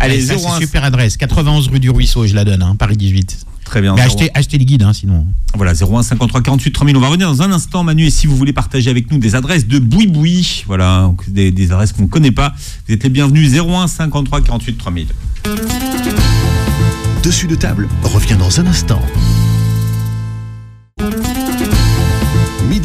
Allez, Ça, 01, c'est super adresse. 91 rue du Ruisseau, je la donne, hein, Paris 18. Très bien. Mais 01. achetez, achetez les guides, hein, sinon. Voilà, 01 53 48 3000. On va revenir dans un instant, Manu. Et si vous voulez partager avec nous des adresses de boui-boui, voilà, des, des adresses qu'on ne connaît pas, vous êtes les bienvenus. 01 53 48 3000. Dessus de table revient dans un instant.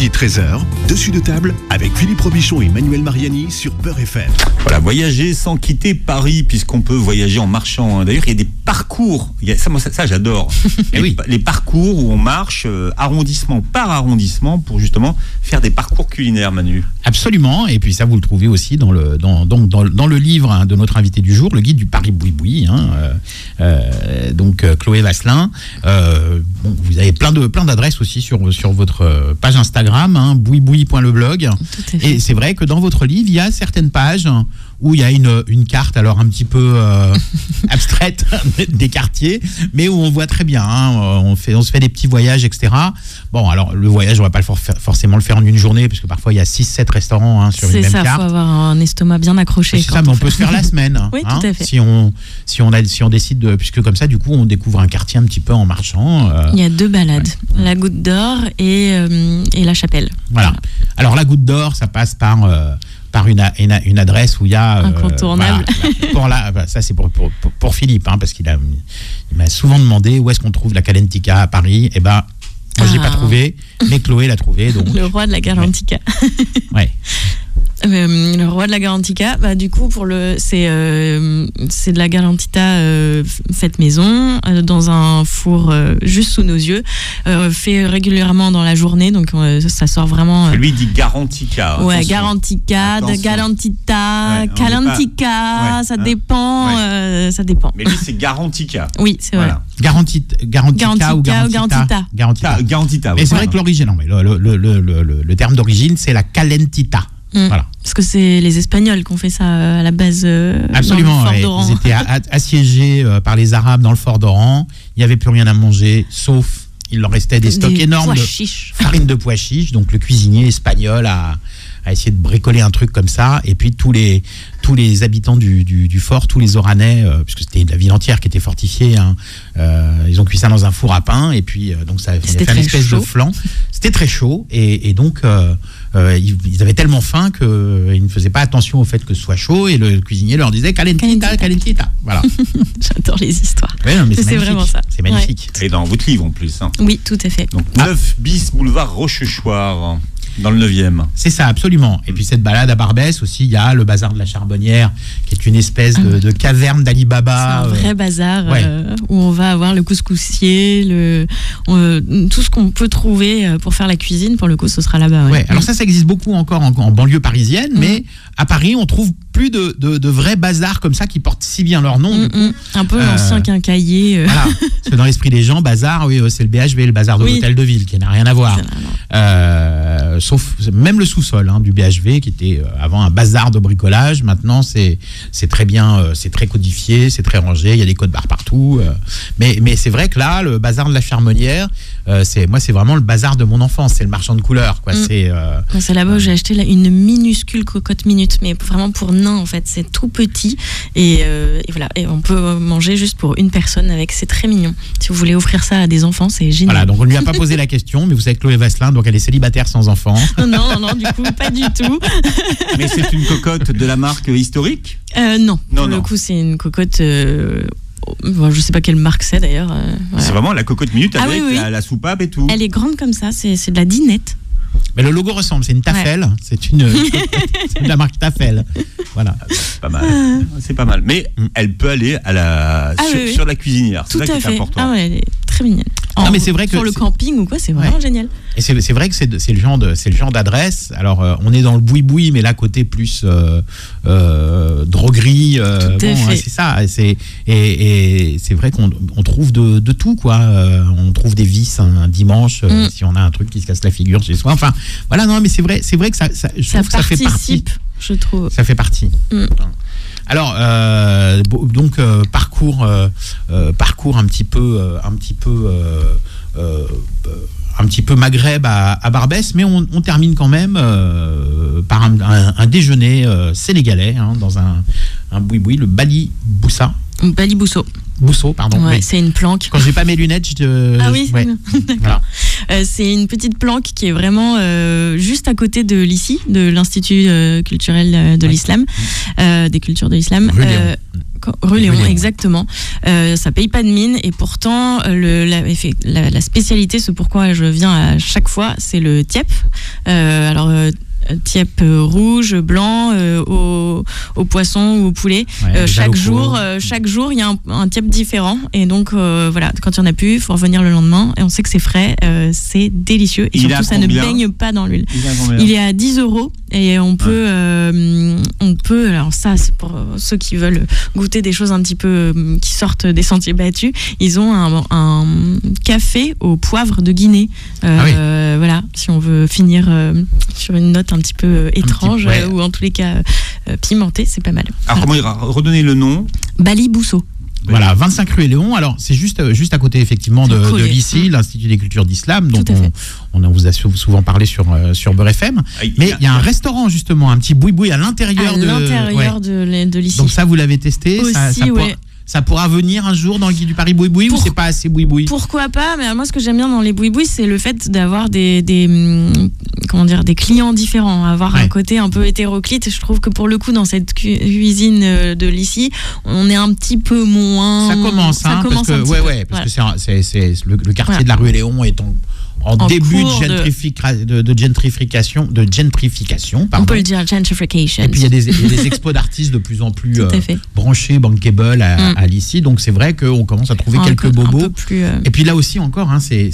Midi 13h, dessus de table avec Philippe Robichon et Manuel Mariani sur Peur FM. Voilà, voyager sans quitter Paris, puisqu'on peut voyager en marchant. hein. D'ailleurs, il y a des parcours. Il y a- ça, moi, ça, ça, j'adore. Les, oui. pa- les parcours où on marche euh, arrondissement par arrondissement pour justement faire des parcours culinaires, Manu. Absolument, et puis ça vous le trouvez aussi dans le, dans, dans, dans le livre hein, de notre invité du jour, le guide du Paris Boui-Boui, hein, euh, euh, donc Chloé Vasselin. Bon, vous avez plein de plein d'adresses aussi sur, sur votre page Instagram, hein, bouiboui.leblog. À fait. Et c'est vrai que dans votre livre, il y a certaines pages où il y a une, une carte, alors un petit peu euh, abstraite des quartiers, mais où on voit très bien. hein, on, fait, on se fait des petits voyages, etc. Bon, alors le voyage, on va pas le for- forcément le faire en une journée, parce que parfois il y a 6-7 restaurants hein, sur une C'est même ça, faut carte. avoir un estomac bien accroché. C'est ça, mais on peut se faire la semaine. hein, Oui, tout à fait. Si on, si, on a, si on décide de. Puisque comme ça, du coup, on découvre un quartier un petit peu en marchant. euh, Il y a deux balades, la Goutte d'Or et, euh, et la Chapelle. Voilà. Alors la goutte d'or, ça passe par euh, par une, une, adresse où il y a euh, Incontournable. voilà, pour la- bah, ça c'est pour, pour, pour- Philippe, hein, parce qu'il a il m'a souvent demandé où est-ce qu'on trouve la Calentica à Paris. Et ben moi je l'ai Ah. pas trouvé, mais Chloé l'a trouvé. Donc Le roi de la Garantica. ouais. Euh, le roi de la Garantica, bah, du coup, pour le, c'est, euh, c'est de la Garantita euh, faite maison, euh, dans un four euh, juste sous nos yeux, euh, fait régulièrement dans la journée, donc euh, ça sort vraiment. euh, Lui il dit Garantica. Ouais, attention. Garantica, de. Galantita, Ouais, pas- ça hein, dépend, ouais. euh, ça dépend. Mais lui c'est Garantica. Oui, c'est vrai. Voilà. Garanti, Garantica Garantica ou Garantita? Garantita. Garantita. Ah, Garantita. Mais c'est vrai que l'origine, non, mais le, le, le, le, le- le terme d'origine, c'est la Calentita. Mm. Voilà. Parce que c'est les Espagnols qui ont fait ça euh, à la base. euh, Absolument. Dans le fort ouais. d'Oran. Ils étaient assiégés euh, par les Arabes dans le fort d'Oran. Il n'y avait plus rien à manger, sauf il leur restait des stocks énormes de farine de pois chiches. Donc le cuisinier espagnol a, a essayé de bricoler un truc comme ça. Et puis tous les, tous les habitants du, du, du fort, tous les Oranais, euh, puisque c'était la ville entière qui était fortifiée, hein, euh, ils ont cuit ça dans un four à pain. Et puis euh, donc ça a fait une espèce de flan. C'était très chaud. Et, et donc euh, euh, ils, ils avaient tellement faim qu'ils ne faisaient pas attention au fait que ce soit chaud. Et le cuisinier leur disait calentita, Calentita. Voilà. J'adore les histoires. Ouais, non, mais C'est magnifique. vraiment ça. C'est magnifique. Et dans votre livre en plus. hein. Oui, tout à fait. Donc Ah. 9 bis boulevard Rochechouart dans le 9e. C'est ça, absolument. Et puis cette balade à Barbès aussi, il y a le bazar de la Charbonnière, qui est une espèce de, de caverne d'Alibaba. C'est un euh, vrai bazar ouais. euh, où on va avoir le couscoussier, le, euh, tout ce qu'on peut trouver euh, pour faire la cuisine. Pour le coup, ce sera là-bas. ouais. Ouais, alors ça, ça existe beaucoup encore en, en banlieue parisienne, mais à Paris, on trouve plus de, de, de vrais bazars comme ça qui portent si bien leur nom. Mm, du coup. mm. Un peu Euh, l'ancien quincailler. euh, Voilà. Parce que dans l'esprit des gens, bazar, oui, euh, c'est le BHV, le bazar de Oui. l'hôtel de ville, qui n'a rien à voir. Euh, sauf même le sous-sol hein, du BHV qui était euh, avant un bazar de bricolage. Maintenant, c'est très bien, euh, c'est très codifié, c'est très rangé. Il y a des codes barres partout. euh. mais mais c'est vrai que là, le bazar de la Charmonnière, euh, c'est moi, c'est vraiment le bazar de mon enfance. C'est le marchand de couleurs, quoi. Mm. C'est euh, là-bas où j'ai acheté là, une minuscule cocotte mais vraiment pour nain en fait. C'est tout petit et, euh, et voilà. Et on peut manger juste pour une personne avec. C'est très mignon. Si vous voulez offrir ça à des enfants, c'est génial. voilà. Donc on lui a pas posé la question, mais vous savez Chloé Vasselin, donc elle est célibataire sans enfant. Non, non, non, du coup, pas du tout. Mais c'est une cocotte de la marque historique? Euh, non, Non, pour non. le coup, c'est une cocotte. euh, bon, je sais pas quelle marque c'est d'ailleurs. euh, voilà. C'est vraiment la cocotte minute Ah avec oui, oui. La, la soupape et tout. Elle est grande comme ça, c'est c'est de la dinette. Mais le logo ressemble. C'est une Tafel. C'est une de la marque Tafel. Voilà. C'est pas mal. C'est pas mal. Mais Mm. elle peut aller à la, Ah sur, oui, oui. sur la cuisinière. C'est Tout ça qui à est fait. important. Ah ouais, elle est très mignonne. Non, mais c'est vrai que sur le camping ou quoi, c'est vraiment Ouais. génial. Et c'est c'est vrai que c'est le genre de c'est le genre d'adresse. Alors euh, on est dans le boui-boui, mais là côté plus euh, euh, droguerie. euh, bon, ouais, c'est ça. C'est et, et c'est vrai qu'on on trouve de, de tout quoi. Euh, on trouve des vis un, un dimanche euh, Mm. si on a un truc qui se casse la figure chez soi. Enfin voilà non mais c'est vrai c'est vrai que ça, ça je Ça trouve que ça fait partie. je trouve. Ça fait partie. Mm. Alors donc euh, parcours euh, euh, parcours un petit peu euh, un petit peu un petit peu Maghreb à, Barbès, mais on, termine quand même par un, un- un déjeuner sénégalais hein, dans un, un boui-boui, le Bali Boussa. Balibousseau. Bousso, pardon. Ouais, c'est une planque. Quand j'ai pas mes lunettes, je te- Ah oui, ouais. Voilà. Euh, c'est une petite planque qui est vraiment euh, juste à côté de l'ICI, de l'Institut euh, culturel euh, de Ouais. l'islam, euh, des cultures de l'islam. Rue Léon. Euh, exactement. Euh, ça paye pas de mine et pourtant euh, le, la, effe- la- la spécialité, ce pourquoi je viens à chaque fois, c'est le tiep. Euh, alors euh, tiep euh, rouge, blanc, euh, au, au poisson ou au poulet. Ouais, Euh, chaque jour, euh, chaque jour, il y a un, un tiep différent. Et donc, voilà, quand il n'y en a plus, il faut revenir le lendemain. Et on sait que c'est frais, c'est délicieux. Et Il surtout, ça ne baigne pas dans l'huile. Il est à combien Il est à 10 euros et on peut, on peut. Alors ça, c'est pour ceux qui veulent goûter des choses un petit peu qui sortent des sentiers battus. Ils ont un, un café au poivre de Guinée. Ah oui. voilà, si on veut finir sur une note un petit peu euh, étrange ouais. euh, ou en tous les cas euh, pimentée, c'est pas mal. Alors, comment il redonner le nom Bali Bousso. Voilà, 25 rue Léon. Alors, c'est juste, euh, juste à côté, effectivement, de, de l'ICI, l'Institut des cultures d'islam, dont on, on vous a sou- souvent parlé sur, euh, sur Beurre FM. Ah, il Mais il y a un restaurant, justement, un petit boui-boui à l'intérieur de. l'intérieur ouais. de, de l'ici. Donc, ça, vous l'avez testé ça, Aussi, ça, ouais. Ça pourra venir un jour dans le guide du Paris boui-boui ou c'est pas assez boui-boui Pourquoi pas Mais moi, ce que j'aime bien dans les boui-boui, c'est le fait d'avoir des, des, hum, comment dire, des clients différents, avoir un côté un peu hétéroclite. Je trouve que pour le coup, dans cette cu- cuisine euh, de l'ici, on est un petit peu moins. Ça commence, Ça hein, commence parce que, ouais, parce Voilà. que c'est le, le quartier Voilà. de la rue Léon est en, en En début de, cours de- gentrifica- de, de gentrification, de gentrification, On pardon. peut le dire, gentrification. Et puis il y a des, il y a des expos d'artistes de plus en plus euh, branchés, bankable à, Mm. à l'ICI. Donc c'est vrai qu'on commence à trouver Un quelques peu- Un bobos. peu plus. euh, Et puis là aussi encore, hein, c'est,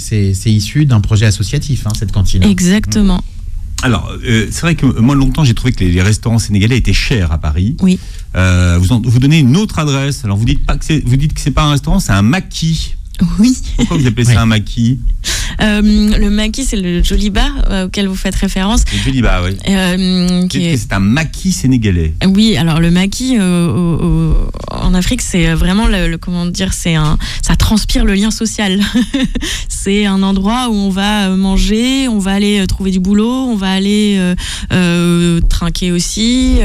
issu d'un projet associatif, hein, cette cantine. Exactement. Alors, euh, c'est vrai que moi, longtemps, j'ai trouvé que les, les restaurants sénégalais étaient chers à Paris. Oui. Euh, vous, en- vous donnez une autre adresse. Alors, vous dites pas que c'est, vous dites que c'est pas un restaurant, c'est un maquis. Oui. Pourquoi vous appelez ça un maquis Euh, le maquis, c'est le joli bar euh, auquel vous faites référence. Je dis bah oui. euh, est- c'est un maquis sénégalais? Oui, alors le maquis en Afrique, c'est vraiment le, le- comment dire, c'est un, ça transpire le lien social. c'est un endroit où on va manger, on va aller trouver du boulot, on va aller trinquer aussi,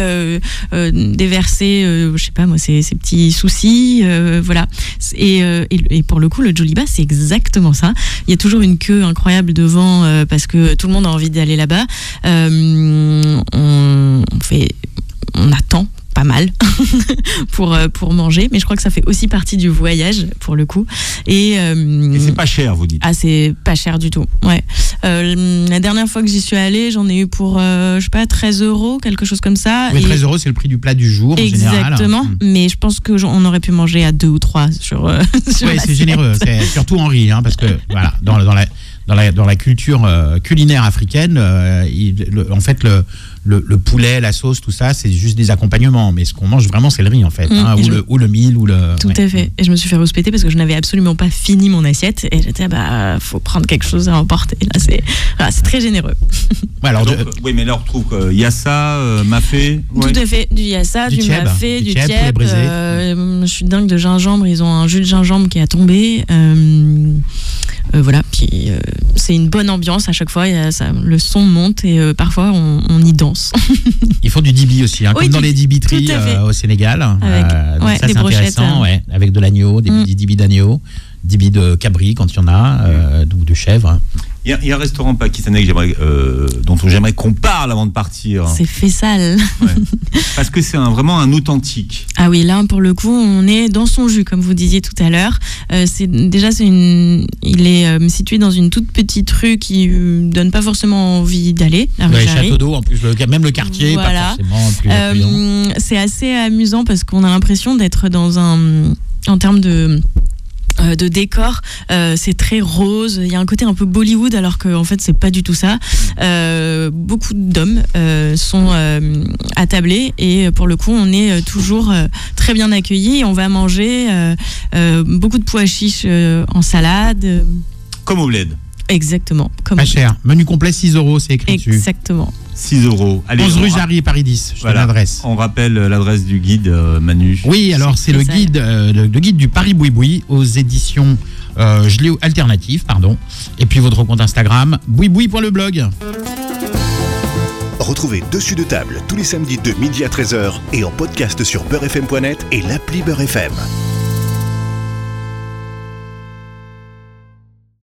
déverser, je sais pas moi, ses, ses petits soucis, voilà. Et, et, et pour le coup, le Joliba, c'est exactement ça. Il y a toujours une queue incroyable devant euh, parce que tout le monde a envie d'aller là-bas. Euh, on, on fait, on attend pas mal pour euh, pour manger, mais je crois que ça fait aussi partie du voyage pour le coup. Et, euh, Et c'est pas cher, vous dites. ah, c'est pas cher du tout. Ouais. Euh, la dernière fois que j'y suis allée, j'en ai eu pour, euh, je sais pas, 13 euros, quelque chose comme ça. Mais Et- 13 euros, c'est le prix du plat du jour en général. Exactement. Mm. Mais je pense que j'en- on aurait pu manger à deux ou trois sur. sur Ouais, c'est généreux. C'est surtout Henri, hein, parce que voilà, dans, dans la dans la dans la culture culinaire africaine, il- le- en fait le, le le poulet, la sauce, tout ça, c'est juste des accompagnements. Mais ce qu'on mange vraiment, c'est le riz en fait, Mm, hein, ou je- le ou le mil ou le. Tout ouais. à fait. Et je me suis fait respecter parce que je n'avais absolument pas fini mon assiette. Et j'étais, bah, faut prendre quelque chose à emporter. Là, c'est voilà, très généreux. Ouais, alors, Donc, euh, oui, mais là, on retrouve euh, yassa, euh, mafé. ouais. Tout à fait. Du yassa, Du du, tieb, mafé, du du tieb, euh, je suis dingue de gingembre. Ils ont un jus de gingembre qui a tombé. Euh, euh, voilà. Puis euh, c'est une bonne ambiance à chaque fois. Y a ça- le son monte et euh, parfois on, on y danse. il faut du dibi aussi, hein, Oui, comme dans les dibiteries euh, au Sénégal. Avec- Euh, ouais, ça des c'est brochettes, intéressant, euh. ouais, avec de l'agneau, des Mm. petits dibis d'agneau, dibis de cabri quand il y en a, euh, ou de chèvre. Il y, a- il y a un restaurant pakistanais euh, dont j'aimerais qu'on parle avant de partir. C'est fait sale. Ouais. Parce que c'est un- vraiment un authentique. Ah oui, là pour le coup, on est dans son jus, comme vous disiez tout à l'heure. Euh, c'est déjà c'est une, il est euh, situé dans une toute petite rue qui euh, donne pas forcément envie d'aller. La rue Ouais, Jarry. château d'eau, en plus, le- même le quartier, Voilà. Euh, c'est assez amusant parce qu'on a l'impression d'être dans un, en termes de euh, de décor, euh, c'est très rose. Il y a un côté un peu Bollywood, alors qu'en fait c'est pas du tout ça. Euh, beaucoup d'hommes euh, sont euh, attablés et pour le coup on est toujours euh, très bien accueillis. On va manger euh, euh, beaucoup de pois chiches euh, en salade. Comme au bled. Exactement. Comme Pas cher. Menu complet 6 euros, c'est écrit dessus. Exactement. 6 euros. Allez, 11 on rue Jarry, Paris 10. Je Voilà. te l'adresse. On rappelle euh, l'adresse du guide, euh, Manu. Oui, alors c'est le ça. guide, euh, le, le guide du Paris Boui-Boui aux éditions euh, je pardon. Et puis votre compte Instagram, boui-boui.leblog. Retrouvez Dessus de table tous les samedis de midi à 13h et en podcast sur beurrefm.net et l'appli Beurre FM.